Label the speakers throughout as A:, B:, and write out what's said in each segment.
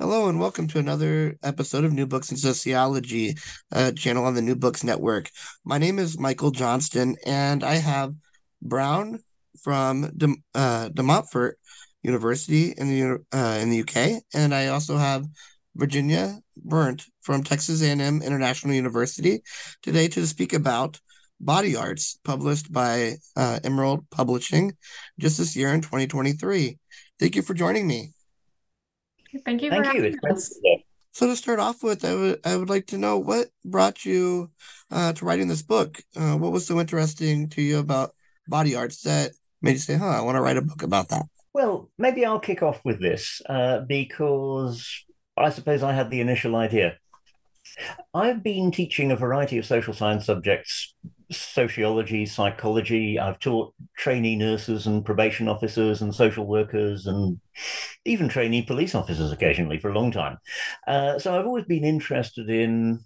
A: Hello and welcome to another episode of New Books in Sociology, uh, channel on the New Books Network. My name is Michael Johnston, and I have Brown from De, uh, De Montfort University in the uh, in the UK, and I also have Virginia Berndt from Texas A&M International University today to speak about Body Arts, published by uh, Emerald Publishing just this year in 2023. Thank you for joining me.
B: Thank you.
C: Thank you. It's great to be
A: So to start off with, I would I would like to know what brought you uh, to writing this book. Uh, what was so interesting to you about body arts that made you say, "Huh, I want to write a book about that"?
C: Well, maybe I'll kick off with this uh, because I suppose I had the initial idea. I've been teaching a variety of social science subjects sociology, psychology. I've taught trainee nurses and probation officers and social workers and even trainee police officers occasionally for a long time. Uh, so I've always been interested in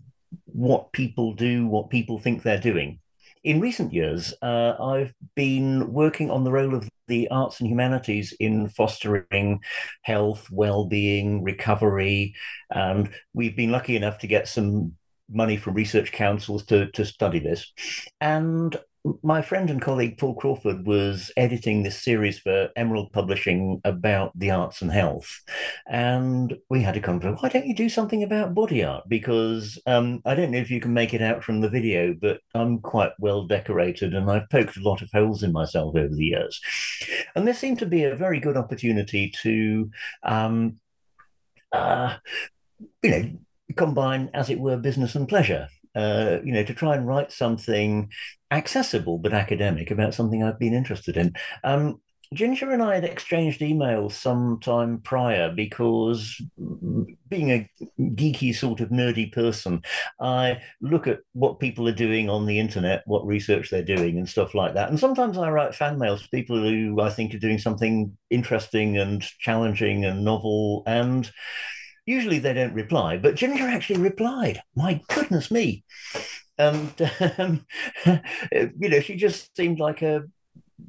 C: what people do, what people think they're doing. In recent years, uh, I've been working on the role of the arts and humanities in fostering health, well-being, recovery, and we've been lucky enough to get some money from research councils to, to study this. And my friend and colleague Paul Crawford was editing this series for Emerald Publishing about the arts and health. And we had a conversation why don't you do something about body art? Because um, I don't know if you can make it out from the video, but I'm quite well decorated and I've poked a lot of holes in myself over the years. And there seemed to be a very good opportunity to. Um, uh, you know, combine, as it were, business and pleasure. Uh, you know, to try and write something accessible but academic about something I've been interested in. Um, Ginger and I had exchanged emails sometime prior because, being a geeky sort of nerdy person, I look at what people are doing on the internet, what research they're doing, and stuff like that. And sometimes I write fan mails to people who I think are doing something interesting and challenging and novel. And Usually they don't reply, but Ginger actually replied. My goodness me. And, um, you know, she just seemed like a,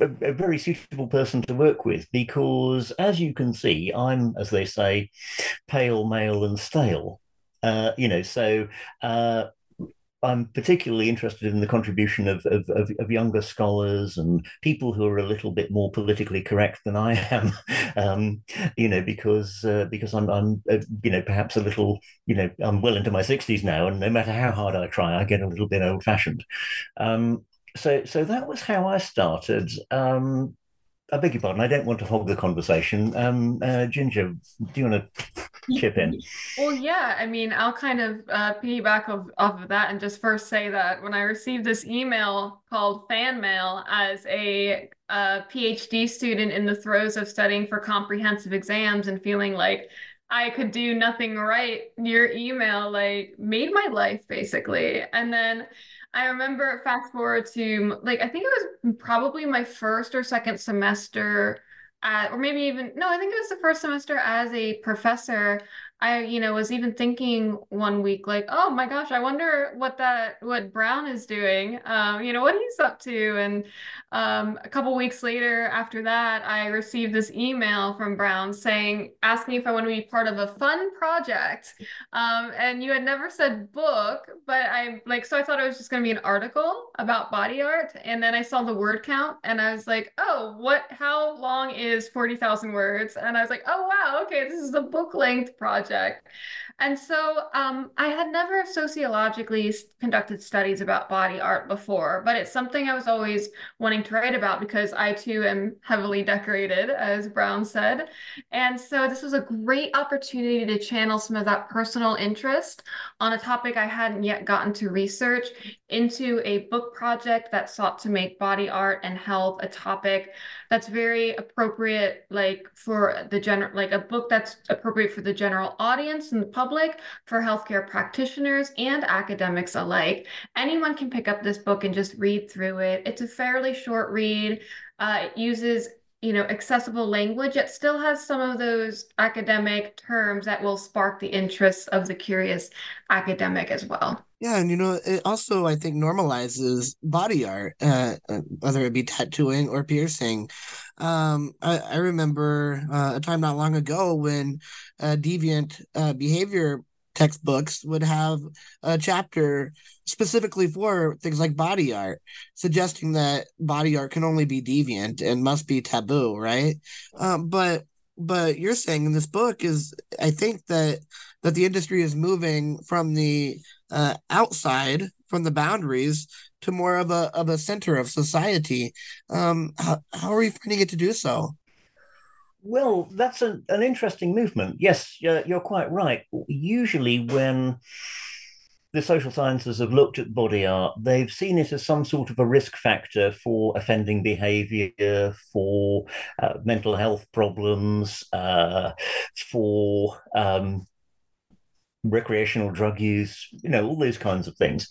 C: a, a, very suitable person to work with because, as you can see, I'm, as they say, pale, male, and stale. Uh, you know, so uh, I'm particularly interested in the contribution of, of, of, of, younger scholars and people who are a little bit more politically correct than I am, um, you know, because uh, because I'm, I'm uh, you know perhaps a little you know I'm well into my sixties now, and no matter how hard I try, I get a little bit old fashioned. Um, so so that was how I started. Um, I beg your pardon. I don't want to hog the conversation. Um, uh, Ginger, do you want to chip in?
B: Well, yeah. I mean, I'll kind of uh, piggyback off, off of that and just first say that when I received this email called fan mail as a, a PhD student in the throes of studying for comprehensive exams and feeling like I could do nothing right, your email like made my life basically. And then I remember fast forward to like I think it was probably my first or second semester at, or maybe even no, I think it was the first semester as a professor I, you know, was even thinking one week, like, oh my gosh, I wonder what that, what Brown is doing, um, you know, what he's up to. And um, a couple weeks later, after that, I received this email from Brown saying, asking if I want to be part of a fun project. Um, and you had never said book, but I like, so I thought it was just going to be an article about body art. And then I saw the word count and I was like, oh, what, how long is 40,000 words? And I was like, oh, wow, okay, this is a book length project project. And so um, I had never sociologically conducted studies about body art before, but it's something I was always wanting to write about because I too am heavily decorated, as Brown said. And so this was a great opportunity to channel some of that personal interest on a topic I hadn't yet gotten to research into a book project that sought to make body art and health a topic that's very appropriate like for the general like a book that's appropriate for the general audience and the public for healthcare practitioners and academics alike. Anyone can pick up this book and just read through it. It's a fairly short read. Uh, it uses you know accessible language it still has some of those academic terms that will spark the interests of the curious academic as well
A: yeah, and you know, it also I think normalizes body art, uh, uh, whether it be tattooing or piercing. Um, I, I remember uh, a time not long ago when uh, deviant behavior textbooks would have a chapter specifically for things like body art, suggesting that body art can only be deviant and must be taboo, right? Um, but but you're saying in this book is I think that that the industry is moving from the uh, outside from the boundaries to more of a of a center of society. Um, how, how are you finding it to do so?
C: Well, that's an, an interesting movement. Yes, you're quite right. Usually, when the social sciences have looked at body art, they've seen it as some sort of a risk factor for offending behavior, for uh, mental health problems, uh, for um, recreational drug use, you know, all those kinds of things.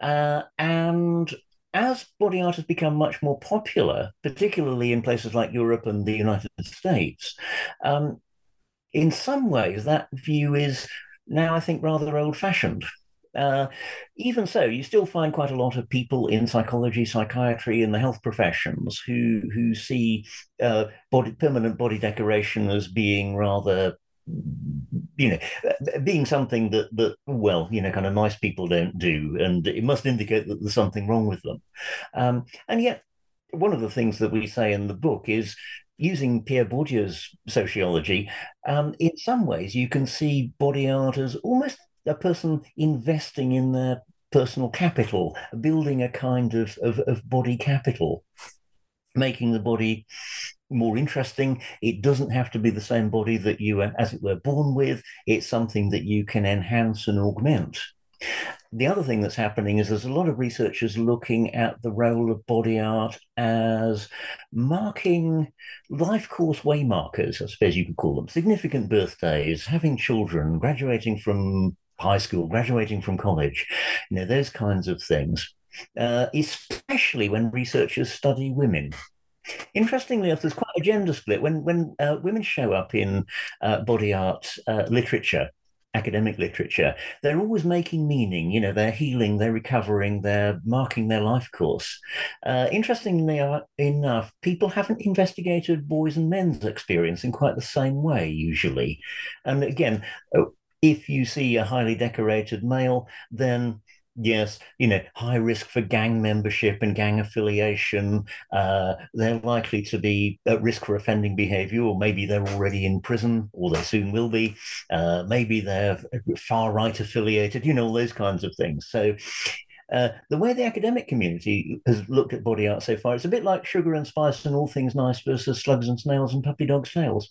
C: Uh, and as body art has become much more popular, particularly in places like Europe and the United States, um, in some ways that view is now, I think, rather old fashioned. Uh, even so, you still find quite a lot of people in psychology, psychiatry, and the health professions who who see uh, body permanent body decoration as being rather you know, being something that that well, you know, kind of nice people don't do, and it must indicate that there's something wrong with them. Um, and yet, one of the things that we say in the book is using Pierre Bourdieu's sociology. Um, in some ways, you can see body art as almost a person investing in their personal capital, building a kind of, of, of body capital, making the body more interesting. It doesn't have to be the same body that you were, as it were, born with. It's something that you can enhance and augment. The other thing that's happening is there's a lot of researchers looking at the role of body art as marking life course waymarkers, I suppose you could call them, significant birthdays, having children, graduating from high school, graduating from college, you know, those kinds of things. Uh, especially when researchers study women. Interestingly enough, there's quite a gender split when when uh, women show up in uh, body art uh, literature, academic literature. They're always making meaning. You know, they're healing, they're recovering, they're marking their life course. Uh, interestingly enough, people haven't investigated boys and men's experience in quite the same way usually. And again, uh, if you see a highly decorated male, then Yes, you know, high risk for gang membership and gang affiliation. Uh, they're likely to be at risk for offending behavior, or maybe they're already in prison, or they soon will be. Uh, maybe they're far right affiliated, you know, all those kinds of things. So, uh, the way the academic community has looked at body art so far, it's a bit like sugar and spice and all things nice versus slugs and snails and puppy dog's tails.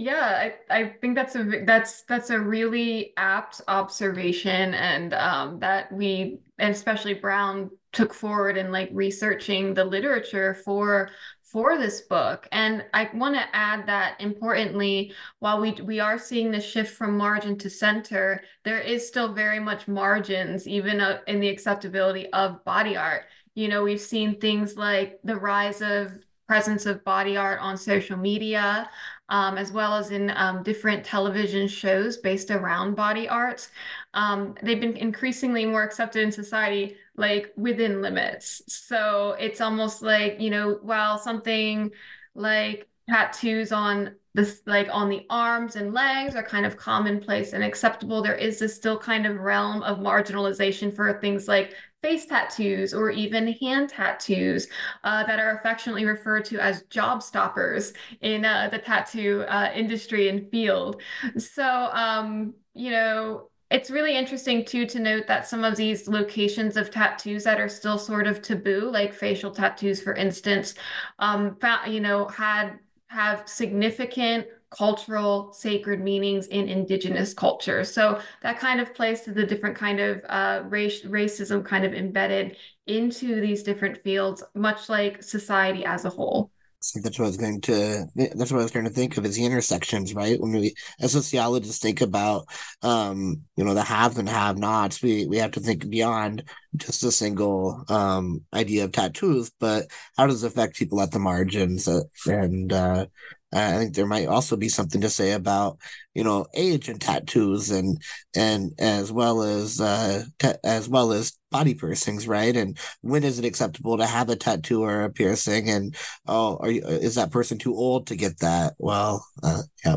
B: Yeah, I, I think that's a that's that's a really apt observation and um, that we and especially Brown took forward in like researching the literature for for this book. And I want to add that importantly, while we we are seeing the shift from margin to center, there is still very much margins even in the acceptability of body art. You know, we've seen things like the rise of presence of body art on social media um, as well as in um, different television shows based around body art. Um, they've been increasingly more accepted in society, like within limits. So it's almost like, you know, while something like tattoos on this like on the arms and legs are kind of commonplace and acceptable there is this still kind of realm of marginalization for things like face tattoos or even hand tattoos uh, that are affectionately referred to as job stoppers in uh, the tattoo uh, industry and field. So um, you know it's really interesting too to note that some of these locations of tattoos that are still sort of taboo, like facial tattoos, for instance, um, you know, had have significant cultural sacred meanings in indigenous culture. So that kind of plays to the different kind of uh, race racism kind of embedded into these different fields, much like society as a whole.
A: So that's what I was going to. That's what I was going to think of is the intersections, right? When we, as sociologists, think about, um, you know, the haves and have-nots, we we have to think beyond just a single um idea of tattoos, but how does it affect people at the margins? Uh, and uh, I think there might also be something to say about, you know, age and tattoos and and as well as uh as well as body piercings, right? And when is it acceptable to have a tattoo or a piercing? And oh, are you, is that person too old to get that? Well, uh, yeah.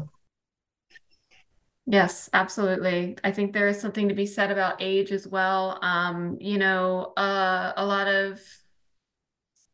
B: Yes, absolutely. I think there is something to be said about age as well. Um, you know, uh, a lot of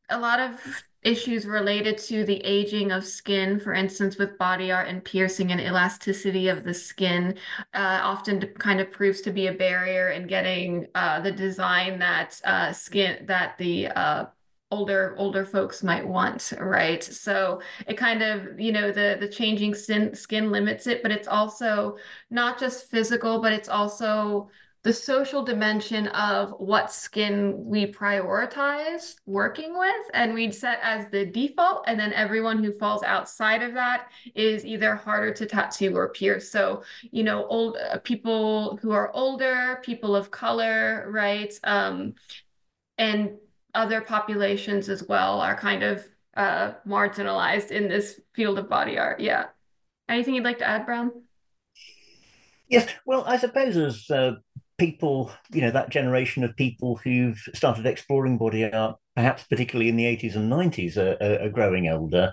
B: a lot of issues related to the aging of skin, for instance, with body art and piercing and elasticity of the skin, uh, often kind of proves to be a barrier in getting uh, the design that uh, skin that the uh, older older folks might want right? So it kind of you know the the changing skin skin limits it but it's also not just physical but it's also the social dimension of what skin we prioritize working with and we'd set as the default and then everyone who falls outside of that is either harder to tattoo or pierce. So you know old uh, people who are older people of color right um, and other populations as well are kind of uh, marginalized in this field of body art. Yeah. Anything you'd like to add brown?
C: Yes, well, I suppose as uh, people, you know, that generation of people who've started exploring body art, perhaps particularly in the 80s and 90s, are, are growing older.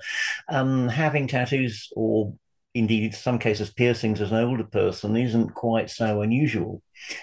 C: Um, having tattoos or indeed in some cases piercings as an older person isn't quite so unusual.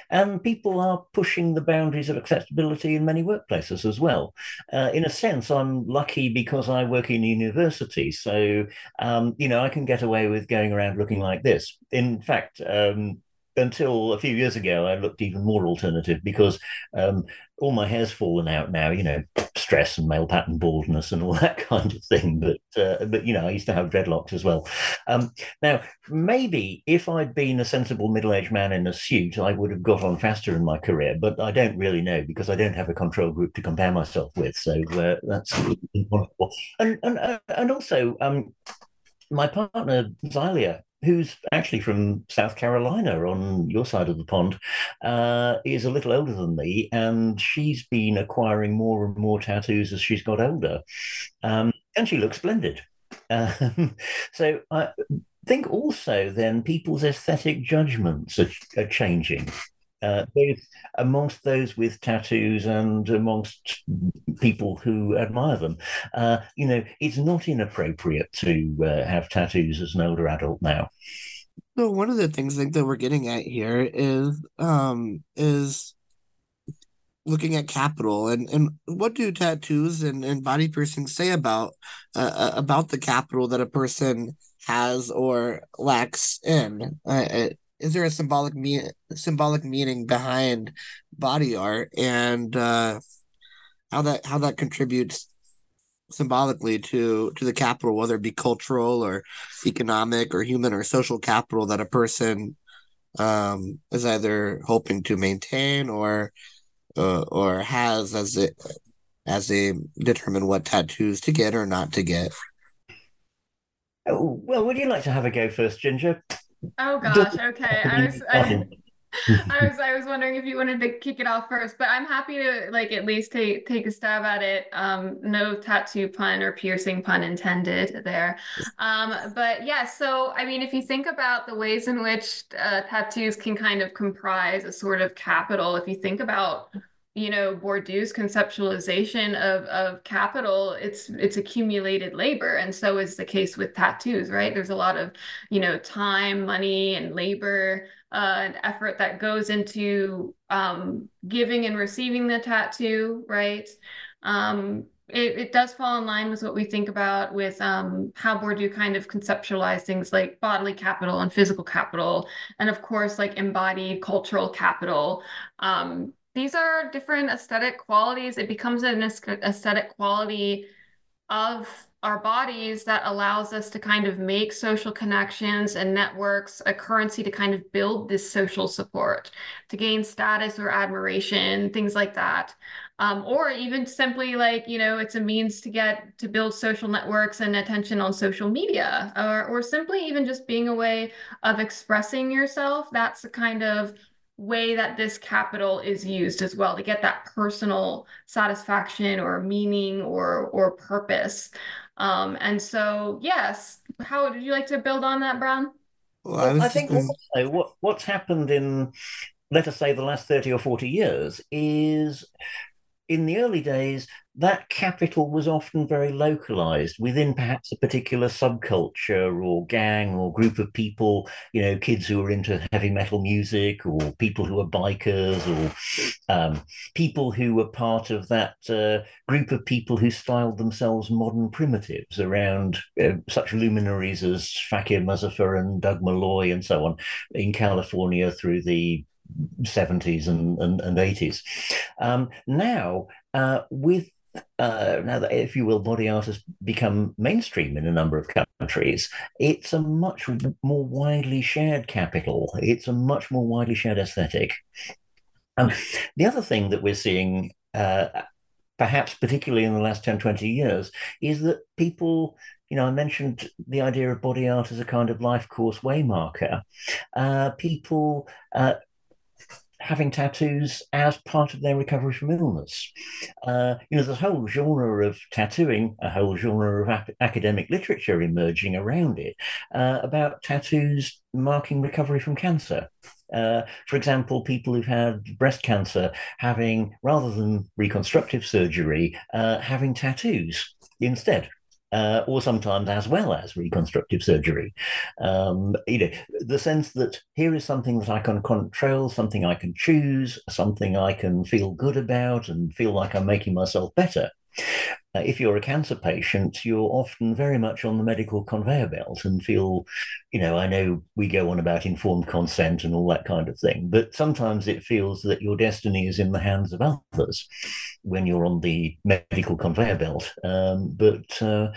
C: And people are pushing the boundaries of acceptability in many workplaces as well. Uh, in a sense, I'm lucky because I work in university. So, um, you know, I can get away with going around looking like this. In fact, um, until a few years ago, I looked even more alternative because um, all my hair's fallen out now. You know, stress and male pattern baldness and all that kind of thing. But uh, but you know, I used to have dreadlocks as well. Um, now, maybe if I'd been a sensible middle-aged man in a suit, I would have got on faster in my career. But I don't really know because I don't have a control group to compare myself with. So uh, that's. And and uh, and also. Um, my partner Xylia who's actually from South Carolina on your side of the pond, uh, is a little older than me, and she's been acquiring more and more tattoos as she's got older, um, and she looks splendid. Um, so I think also then people's aesthetic judgments are, are changing uh, both amongst those with tattoos and amongst people who admire them. Uh, you know, it's not inappropriate to uh, have tattoos as an older adult now.
A: So one of the things I think that we're getting at here is um, is looking at capital and and what do tattoos and, and body piercings say about uh, uh about the capital that a person has or lacks in is there a symbolic me- symbolic meaning behind body art and uh, how that how that contributes symbolically to to the capital, whether it be cultural or economic or human or social capital that a person um, is either hoping to maintain or uh, or has as it as they determine what tattoos to get or not to get.
C: Oh, well, would you like to have a go first, Ginger?
B: Oh gosh, okay. I was I, I, was I was wondering if you wanted to kick it off first, but I'm happy to like at least take take a stab at it. Um, no tattoo pun or piercing pun intended there. Um, but yeah, so I mean, if you think about the ways in which uh, tattoos can kind of comprise a sort of capital, if you think about you know Bourdieu's conceptualization of of capital it's it's accumulated labor and so is the case with tattoos right there's a lot of you know time money and labor uh, and effort that goes into um, giving and receiving the tattoo right um, it, it does fall in line with what we think about with um, how Bourdieu kind of conceptualize things like bodily capital and physical capital, and of course, like embodied cultural capital. Um, these are different aesthetic qualities. It becomes an aesthetic quality of our bodies that allows us to kind of make social connections and networks a currency to kind of build this social support, to gain status or admiration, things like that. Um, or even simply like, you know, it's a means to get to build social networks and attention on social media, or, or simply even just being a way of expressing yourself. That's the kind of way that this capital is used as well to get that personal satisfaction or meaning or or purpose. Um and so yes how would you like to build on that brown?
C: Well, I, I think also what what's happened in let us say the last 30 or 40 years is in the early days, that capital was often very localized within perhaps a particular subculture or gang or group of people, you know, kids who are into heavy metal music or people who are bikers or um, people who were part of that uh, group of people who styled themselves modern primitives around uh, such luminaries as Fakir Musafar and Doug Malloy and so on in California through the 70s and, and, and 80s. Um, now, uh, with uh, now that, if you will, body art has become mainstream in a number of countries, it's a much more widely shared capital. It's a much more widely shared aesthetic. Um, the other thing that we're seeing, uh, perhaps particularly in the last 10, 20 years, is that people you know, I mentioned the idea of body art as a kind of life course waymarker. Uh, people uh, having tattoos as part of their recovery from illness. Uh, you know, there's a whole genre of tattooing, a whole genre of ap- academic literature emerging around it uh, about tattoos marking recovery from cancer. Uh, for example, people who've had breast cancer having, rather than reconstructive surgery, uh, having tattoos instead uh, or sometimes as well as reconstructive surgery. Um, you know, the sense that here is something that I can control, something I can choose, something I can feel good about and feel like I'm making myself better. Uh, if you're a cancer patient, you're often very much on the medical conveyor belt and feel, you know, I know we go on about informed consent and all that kind of thing, but sometimes it feels that your destiny is in the hands of others when you're on the medical conveyor belt. Um, but, uh,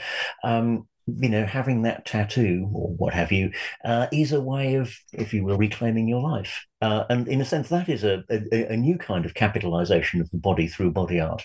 C: um, you know, having that tattoo or what have you uh, is a way of, if you will, reclaiming your life. Uh, and in a sense, that is a, a, a new kind of capitalization of the body through body art.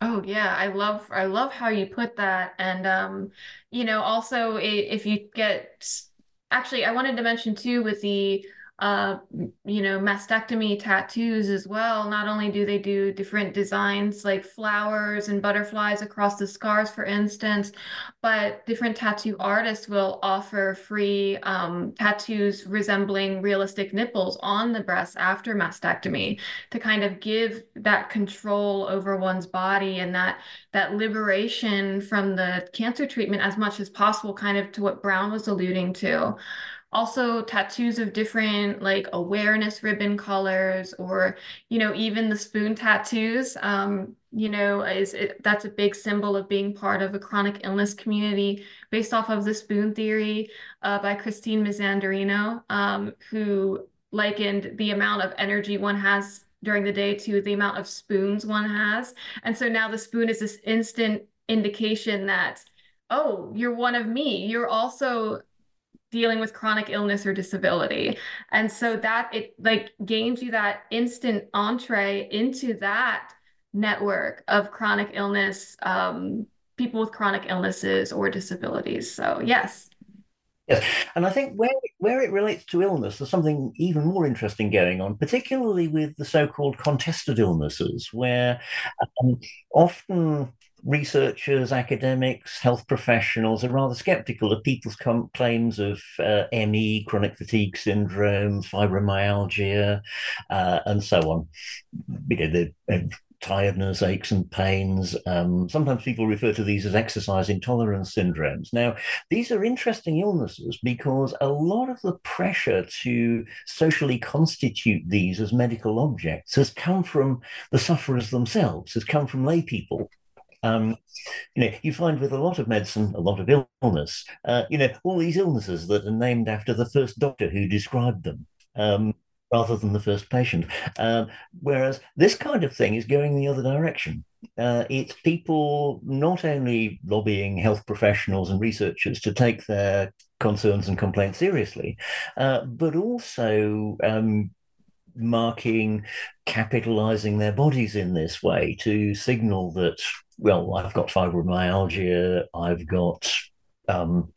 B: Oh yeah, I love I love how you put that. And um, you know, also if you get actually I wanted to mention too with the uh, you know, mastectomy tattoos as well. Not only do they do different designs like flowers and butterflies across the scars, for instance, but different tattoo artists will offer free um, tattoos resembling realistic nipples on the breast after mastectomy to kind of give that control over one's body and that that liberation from the cancer treatment as much as possible, kind of to what Brown was alluding to also tattoos of different like awareness ribbon colors or you know even the spoon tattoos um you know is it, that's a big symbol of being part of a chronic illness community based off of the spoon theory uh, by Christine Miserandino um, who likened the amount of energy one has during the day to the amount of spoons one has. And so now the spoon is this instant indication that oh you're one of me. You're also dealing with chronic illness or disability. And so that it like gains you that instant entree into that network of chronic illness, um, people with chronic illnesses or disabilities. So, yes.
C: Yes, and I think where where it relates to illness, there's something even more interesting going on, particularly with the so-called contested illnesses, where um, often researchers, academics, health professionals are rather skeptical of people's com- claims of uh, ME, chronic fatigue syndrome, fibromyalgia, uh, and so on. You know, the uh, tiredness, aches and pains. Um, sometimes people refer to these as exercise intolerance syndromes. Now, these are interesting illnesses because a lot of the pressure to socially constitute these as medical objects has come from the sufferers themselves, has come from lay people. Um, you know, you find with a lot of medicine, a lot of illness, uh, you know, all these illnesses that are named after the first doctor who described them. Um, rather than the first patient. Um, whereas this kind of thing is going the other direction. Uh, it's people not only lobbying health professionals and researchers to take their concerns and complaints seriously, uh, but also um, marking, capitalizing their bodies in this way to signal that, well, I've got fibromyalgia, I've got um,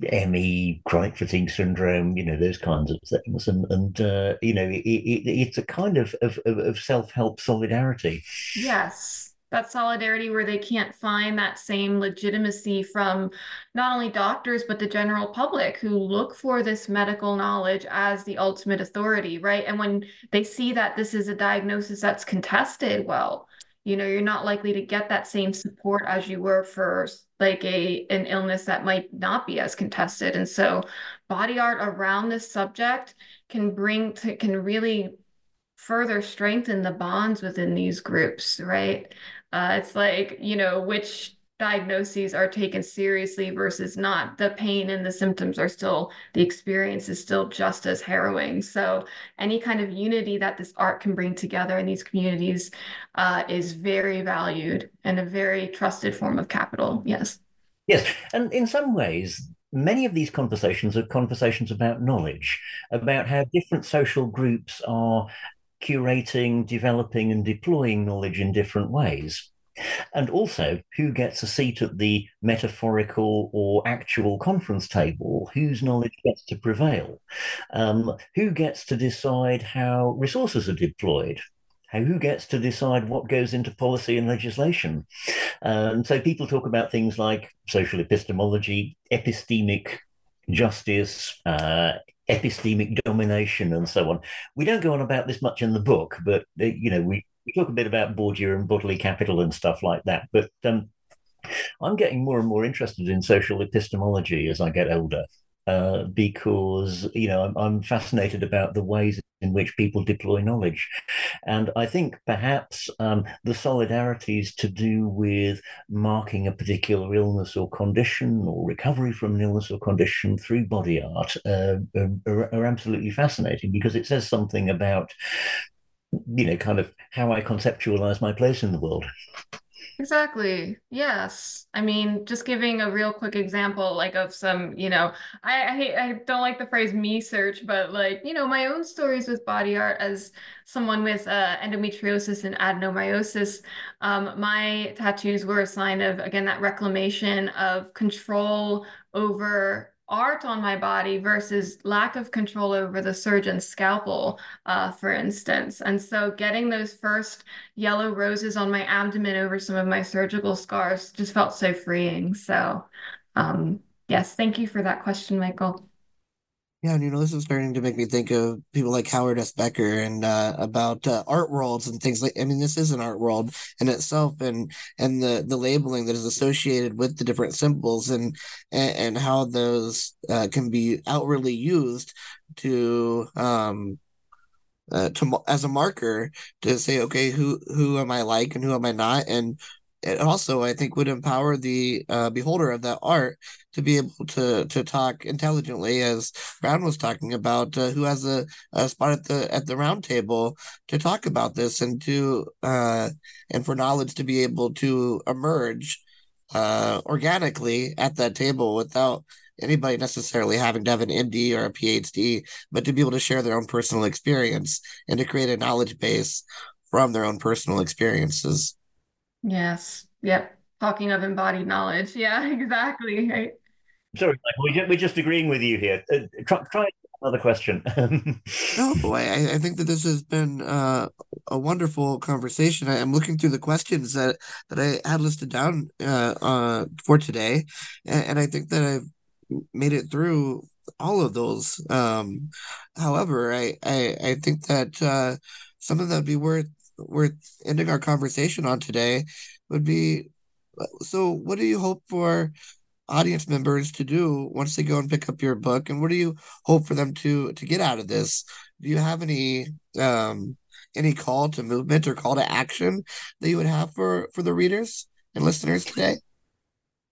C: ME, chronic fatigue syndrome, you know, those kinds of things. And, and uh, you know, it, it, it's a kind of, of, of self help solidarity.
B: Yes. That solidarity where they can't find that same legitimacy from not only doctors, but the general public who look for this medical knowledge as the ultimate authority, right? And when they see that this is a diagnosis that's contested, well, you know you're not likely to get that same support as you were for like a an illness that might not be as contested. And so body art around this subject can bring to can really further strengthen the bonds within these groups right? Uh, it's like you know which diagnoses are taken seriously versus not. The pain and the symptoms are still, the experience is still just as harrowing. So, any kind of unity that this art can bring together in these communities uh, is very valued and a very trusted form of capital. Yes.
C: Yes. And in some ways, many of these conversations are conversations about knowledge, about how different social groups are curating, developing, and deploying knowledge in different ways. And also, who gets a seat at the metaphorical or actual conference table? Whose knowledge gets to prevail? Um, who gets to decide how resources are deployed? Who gets to decide what goes into policy and legislation? Um, so people talk about things like social epistemology, epistemic justice, uh, epistemic domination, and so on. We don't go on about this much in the book, but uh, you know we we talk a bit about Bourdieu and bodily capital and stuff like that, but um, I'm getting more and more interested in social epistemology as I get older. Uh, because you know I'm, I'm, fascinated about the ways in which people deploy knowledge, and I think perhaps um, the solidarities to do with marking a particular illness or condition or recovery from an illness or condition through body art uh, are, are absolutely fascinating because it says something about you know, kind of how I conceptualize my place in the world.
B: Exactly. Yes. I mean, just giving a real quick example, like of some, you know, I I, hate, I don't like the phrase me search, but like, you know, my own stories with body art as someone with uh, endometriosis and adenomyosis. Um, my tattoos were a sign of, again, that reclamation of control over art on my body versus lack of control over the surgeon's scalpel, uh, for instance. And so getting those first yellow roses on my abdomen over some of my surgical scars just felt so freeing. So, um, yes, thank you for that question, Michael.
A: Yeah, and you know, this is starting to make me think of people like Howard S. Becker and uh, about uh, art worlds and things like. I mean, this is an art world in itself, and and the the labeling that is associated with the different symbols and and, how those uh, can be outwardly used to um uh, to as a marker to say, okay, who who am I like and who am I not, and it also I think would empower the uh, beholder of that art to be able to to talk intelligently, as Brown was talking about, uh, who has a, a, spot at the at the round table to talk about this and to uh, and for knowledge to be able to emerge uh, organically at that table without anybody necessarily having to have an MD or a PhD, but to be able to share their own personal experience and to create a knowledge base from their own personal experiences.
B: Yes. Yep. Talking of embodied knowledge. Yeah, exactly. Right.
C: Sorry, Michael, we're just agreeing with you here. Uh, try, try another question.
A: no, I, I think that this has been uh, a wonderful conversation. I, am looking through the questions that, that I had listed down uh, uh, for today, and, and, I think that I've made it through all of those. Um, however, I, I, I think that uh, something that'd be worth worth ending our conversation on today would be so what do you hope for audience members to do once they go and pick up your book? And what do you hope for them to to get out of this? Do you have any um any call to movement or call to action that you would have for for the readers and listeners today?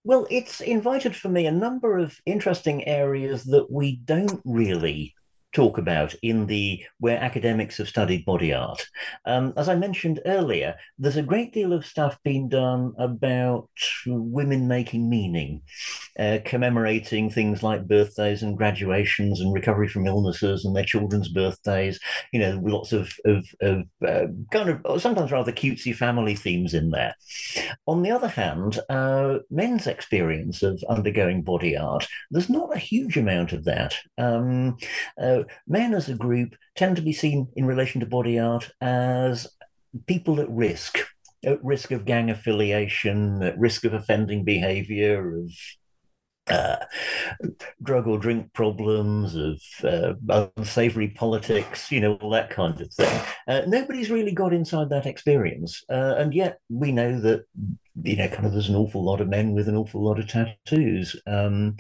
C: Well it's invited for me a number of interesting areas that we don't really talk about in the where academics have studied body art. Um, as I mentioned earlier, there's a great deal of stuff being done about women making meaning, uh, commemorating things like birthdays and graduations and recovery from illnesses and their children's birthdays. You know, lots of of, of uh, kind of sometimes rather cutesy family themes in there. On the other hand, uh, men's experience of undergoing body art, there's not a huge amount of that. Um, uh, men as a group tend to be seen in relation to body art as people at risk, at risk of gang affiliation, at risk of offending behavior, of uh, drug or drink problems, of uh, unsavory politics, you know, all that kind of thing. Uh, nobody's really got inside that experience. Uh, and yet we know that, you know, kind of there's an awful lot of men with an awful lot of tattoos. Um,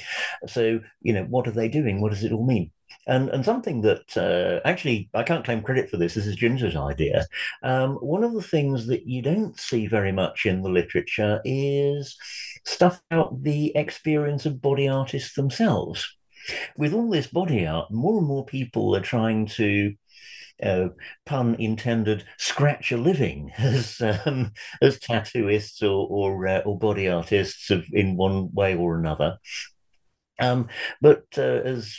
C: so, you know, what are they doing? What does it all mean? And, and something that uh, actually I can't claim credit for this, this is Ginger's idea. Um, one of the things that you don't see very much in the literature is stuff about the experience of body artists themselves. With all this body art, more and more people are trying to uh, pun intended, scratch a living as um, as tattooists or or, uh, or body artists of, in one way or another. Um, but uh, as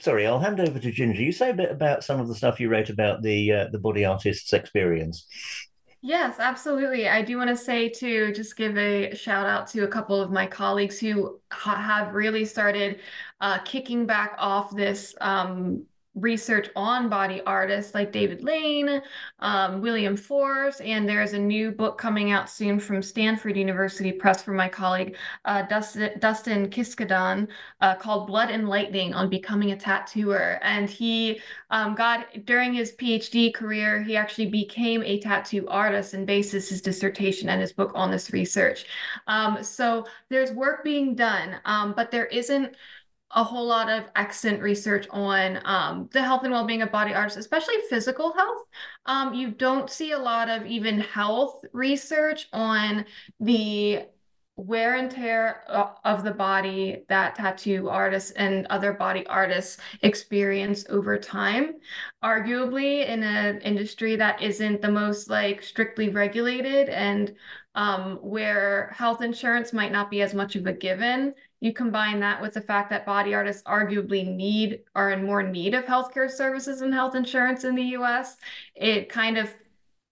C: sorry, I'll hand over to Ginger. You say a bit about some of the stuff you wrote about the uh, the body artist's experience.
B: Yes, absolutely. I do want to say to just give a shout out to a couple of my colleagues who ha have really started uh, kicking back off this um, research on body artists like David Lane, um, William Force, and there's a new book coming out soon from Stanford University Press from my colleague uh, Dustin, Dustin Kiskaddon uh, called Blood and Lightning on Becoming a Tattooer. And he um, got, during his PhD career, he actually became a tattoo artist and bases his dissertation and his book on this research. Um, so there's work being done, um, but there isn't a whole lot of excellent research on um, the health and well-being of body artists, especially physical health. Um, you don't see a lot of even health research on the wear and tear of the body that tattoo artists and other body artists experience over time arguably in an industry that isn't the most like strictly regulated and um, where health insurance might not be as much of a given you combine that with the fact that body artists arguably need are in more need of healthcare services and health insurance in the US, it kind of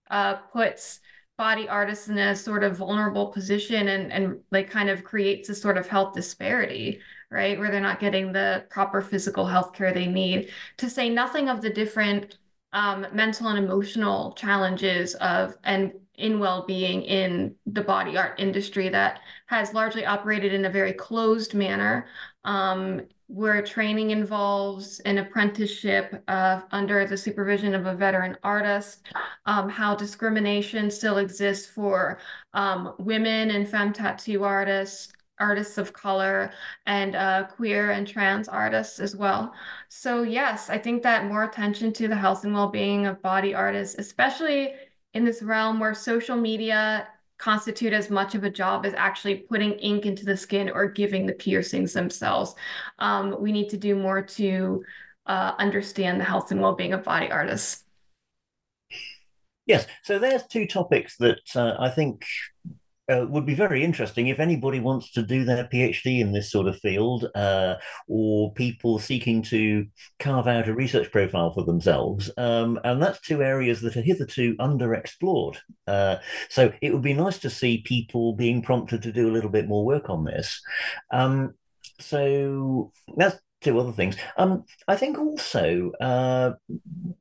B: uh, puts body artists in a sort of vulnerable position and, and like kind of creates a sort of health disparity, right? Where they're not getting the proper physical health care they need, to say nothing of the different um, mental and emotional challenges of and in well-being in the body art industry that has largely operated in a very closed manner um, where training involves an apprenticeship uh, under the supervision of a veteran artist, um, how discrimination still exists for um, women and femme tattoo artists, artists of color, and uh, queer and trans artists as well. So yes, I think that more attention to the health and well-being of body artists, especially in this realm where social media constitute as much of a job as actually putting ink into the skin or giving the piercings themselves. Um, we need to do more to uh, understand the health and well-being of body artists.
C: Yes, so there's two topics that uh, I think uh, would be very interesting if anybody wants to do their PhD in this sort of field, uh, or people seeking to carve out a research profile for themselves. Um, and that's two areas that are hitherto underexplored. Uh, so it would be nice to see people being prompted to do a little bit more work on this. Um, so that's two other things. Um, I think also, uh,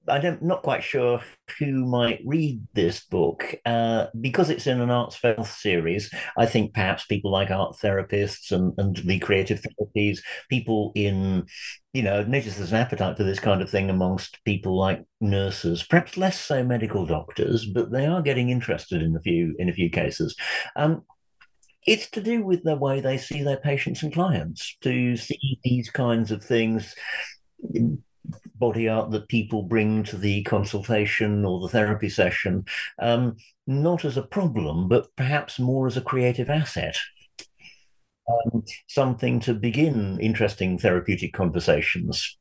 C: I don't, not quite sure who might read this book uh, because it's in an arts health series. I think perhaps people like art therapists and, and the creative therapies, people in, you know, notice there's an appetite for this kind of thing amongst people like nurses, perhaps less so medical doctors, but they are getting interested in a few in a few cases. Um, it's to do with the way they see their patients and clients, to see these kinds of things, body art that people bring to the consultation or the therapy session, um, not as a problem, but perhaps more as a creative asset. Um, something to begin interesting therapeutic conversations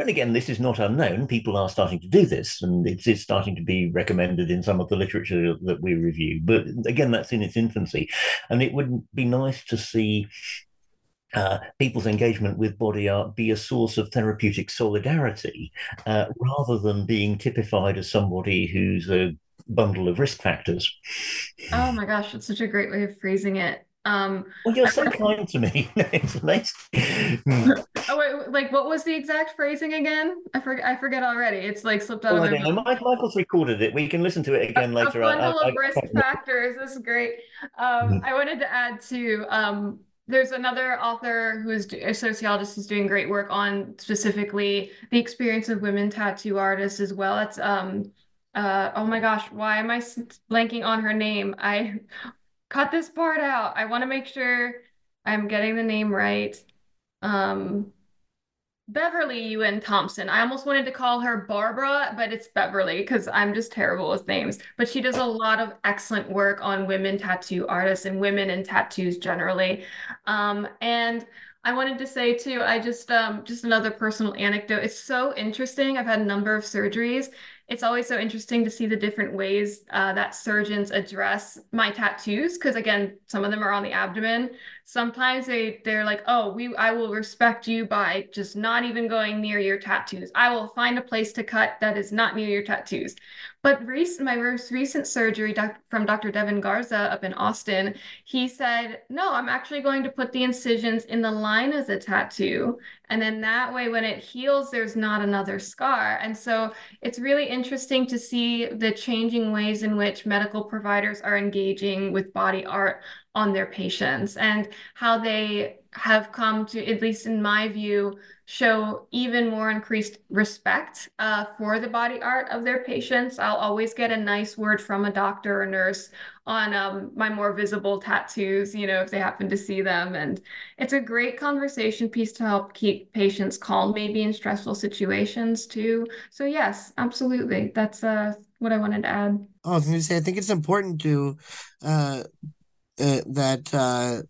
C: and again, this is not unknown. People are starting to do this, and it's, it's starting to be recommended in some of the literature that we review. But again, that's in its infancy. And it would be nice to see uh, people's engagement with body art be a source of therapeutic solidarity uh, rather than being typified as somebody who's a bundle of risk factors.
B: Oh my gosh, that's such a great way of phrasing it. Um,
C: well, you're so kind to me. it's amazing.
B: oh wait, like what was the exact phrasing again? I forget. I forget already. It's like slipped out
C: well,
B: of my
C: mind. Michael's recorded it. We can listen to it again
B: a,
C: later.
B: A bundle I, of I, risk I, factors. This is great. Um, mm-hmm. I wanted to add to. Um, there's another author who is a sociologist who's doing great work on specifically the experience of women tattoo artists as well. It's um uh oh my gosh, why am I blanking on her name? I cut this part out. I want to make sure I'm getting the name right. Um, Beverly Yuen Thompson. I almost wanted to call her Barbara, but it's Beverly because I'm just terrible with names. But she does a lot of excellent work on women tattoo artists and women in tattoos generally. Um, and I wanted to say too, I just um, just another personal anecdote. It's so interesting. I've had a number of surgeries, it's always so interesting to see the different ways uh, that surgeons address my tattoos because again some of them are on the abdomen. Sometimes they they're like oh we i will respect you by just not even going near your tattoos. I will find a place to cut that is not near your tattoos but recent, my most recent surgery doc, from Dr. Devin Garza up in Austin, he said, no, I'm actually going to put the incisions in the line of the tattoo. And then that way, when it heals, there's not another scar. And so it's really interesting to see the changing ways in which medical providers are engaging with body art on their patients and how they have come to, at least in my view, show even more increased respect uh, for the body art of their patients. I'll always get a nice word from a doctor or nurse on um, my more visible tattoos, you know, if they happen to see them. And it's a great conversation piece to help keep patients calm, maybe in stressful situations too. So, yes, absolutely. That's uh, what I wanted to add.
A: Oh, I was going to say, I think it's important to uh, that uh,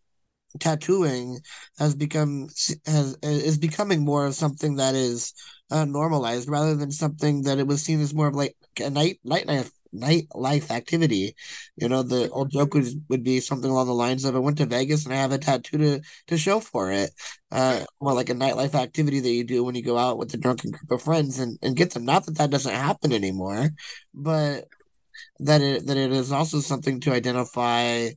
A: tattooing has become has is becoming more of something that is uh, normalized rather than something that it was seen as more of like a night night life nightlife activity. You know, the old joke would would be something along the lines of I went to Vegas and I have a tattoo to to show for it. Uh, more like a nightlife activity that you do when you go out with a drunken group of friends and, and get them. Not that that doesn't happen anymore, but that it that it is also something to identify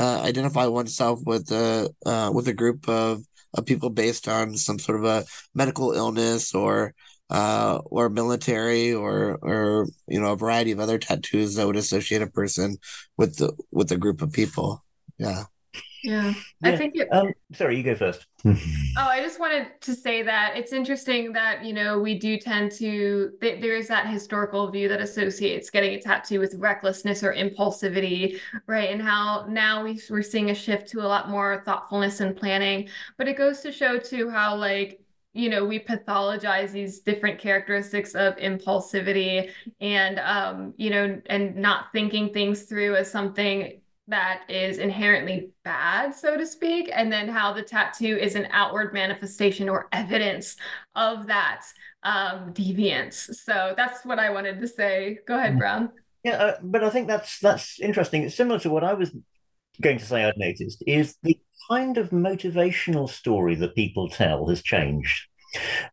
A: uh, identify oneself with a uh, with a group of, of people based on some sort of a medical illness or uh, or military or or you know a variety of other tattoos that would associate a person with the with a group of people. Yeah.
B: Yeah, I think it.
C: Um, sorry, you go first.
B: oh, I just wanted to say that it's interesting that you know we do tend to th- there is that historical view that associates getting a tattoo with recklessness or impulsivity, right? And how now we, we're seeing a shift to a lot more thoughtfulness and planning. But it goes to show too how like you know we pathologize these different characteristics of impulsivity and um you know and not thinking things through as something that is inherently bad, so to speak, and then how the tattoo is an outward manifestation or evidence of that um, deviance. So that's what I wanted to say. Go ahead, mm. Brown.
C: Yeah, uh, but I think that's that's interesting. It's similar to what I was going to say I'd noticed is the kind of motivational story that people tell has changed.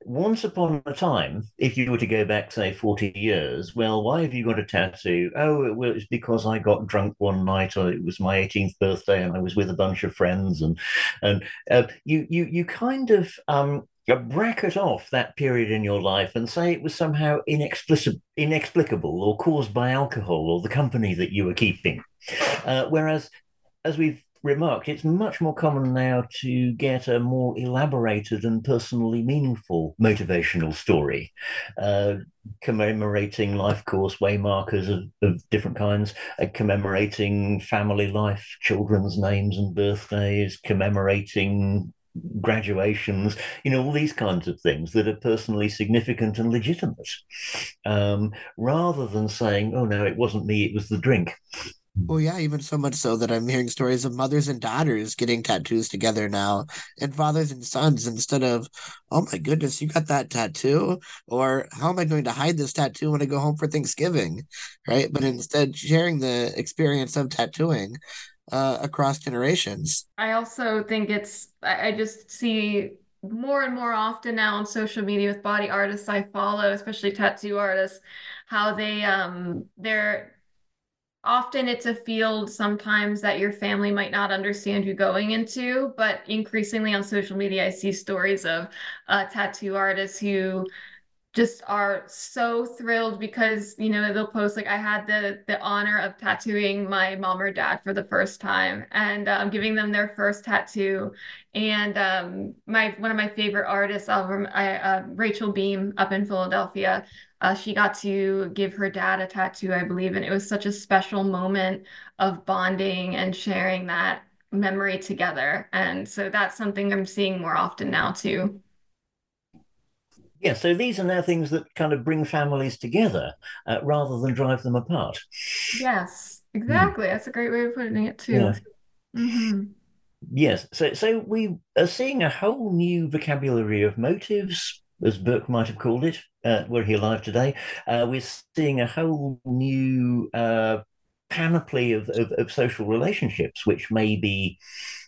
C: Once upon a time, if you were to go back, say, 40 years, well, why have you got a tattoo? Oh, well, it's because I got drunk one night, or it was my 18th birthday, and I was with a bunch of friends, and and uh, you you you kind of um, bracket off that period in your life and say it was somehow inexplicable or caused by alcohol or the company that you were keeping. Uh, whereas, as we've remarked, it's much more common now to get a more elaborated and personally meaningful motivational story, uh, commemorating life course waymarkers of, of different kinds, uh, commemorating family life, children's names and birthdays, commemorating graduations, you know, all these kinds of things that are personally significant and legitimate, um, rather than saying, oh no, it wasn't me, it was the drink.
A: Well, yeah, even so much so that I'm hearing stories of mothers and daughters getting tattoos together now, and fathers and sons instead of, oh my goodness, you got that tattoo, or how am I going to hide this tattoo when I go home for Thanksgiving, right? But instead, sharing the experience of tattooing uh, across generations.
B: I also think it's, I just see more and more often now on social media with body artists I follow, especially tattoo artists, how they, um, they're, often it's a field sometimes that your family might not understand you going into but increasingly on social media i see stories of uh, tattoo artists who just are so thrilled because you know they'll post like I had the the honor of tattooing my mom or dad for the first time and um, giving them their first tattoo. And um, my one of my favorite artists I, uh, Rachel Beam up in Philadelphia uh, she got to give her dad a tattoo I believe and it was such a special moment of bonding and sharing that memory together and so that's something I'm seeing more often now too.
C: Yeah, so these are now things that kind of bring families together uh, rather than drive them apart.
B: Yes, exactly. Mm. That's a great way of putting it too. Yeah. Mm-hmm.
C: Yes, so so we are seeing a whole new vocabulary of motives, as Burke might have called it, uh, were he alive today. Uh, we're seeing a whole new uh, panoply of, of, of, social relationships, which may be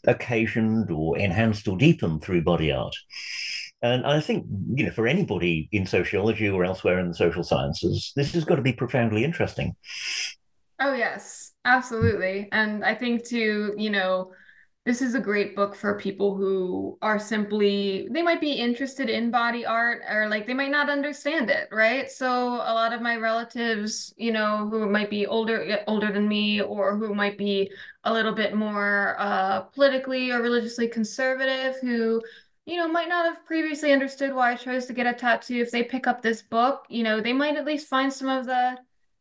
C: occasioned or enhanced or deepened through body art. And I think, you know, for anybody in sociology or elsewhere in the social sciences, this has got to be profoundly interesting.
B: Oh, yes, absolutely. And I think, to, you know, this is a great book for people who are simply, they might be interested in body art or like they might not understand it, right? So a lot of my relatives, you know, who might be older, older than me or who might be a little bit more uh, politically or religiously conservative, who you know, might not have previously understood why I chose to get a tattoo. If they pick up this book, you know, they might at least find some of the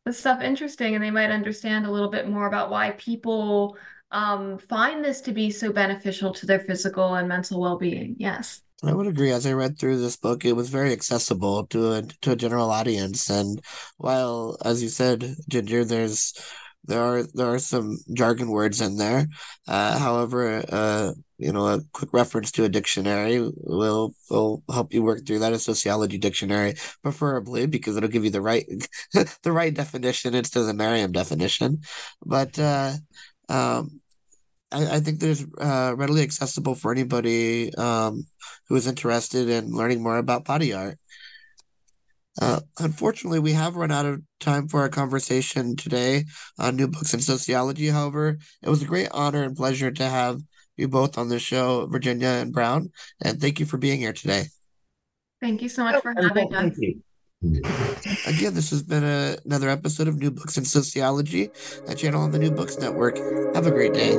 B: the stuff interesting and they might understand a little bit more about why people um, find this to be so beneficial to their physical and mental well-being. Yes.
A: I would agree. As I read through this book, it was very accessible to a to a general audience. And while, as you said, Ginger, there's there are there are some jargon words in there. Uh, however, uh, you know, a quick reference to a dictionary will will help you work through that. A sociology dictionary, preferably, because it'll give you the right the right definition instead of the Merriam definition. But uh, um, I, I, think there's uh, readily accessible for anybody um, who is interested in learning more about body art. Uh, unfortunately, we have run out of time for our conversation today on new books in sociology. However, it was a great honor and pleasure to have you both on the show, Virginia and Brown. And thank you for being here today.
B: Thank you so much for having us.
A: Again, this has been a, another episode of New Books in Sociology, a channel on the New Books Network. Have a great day.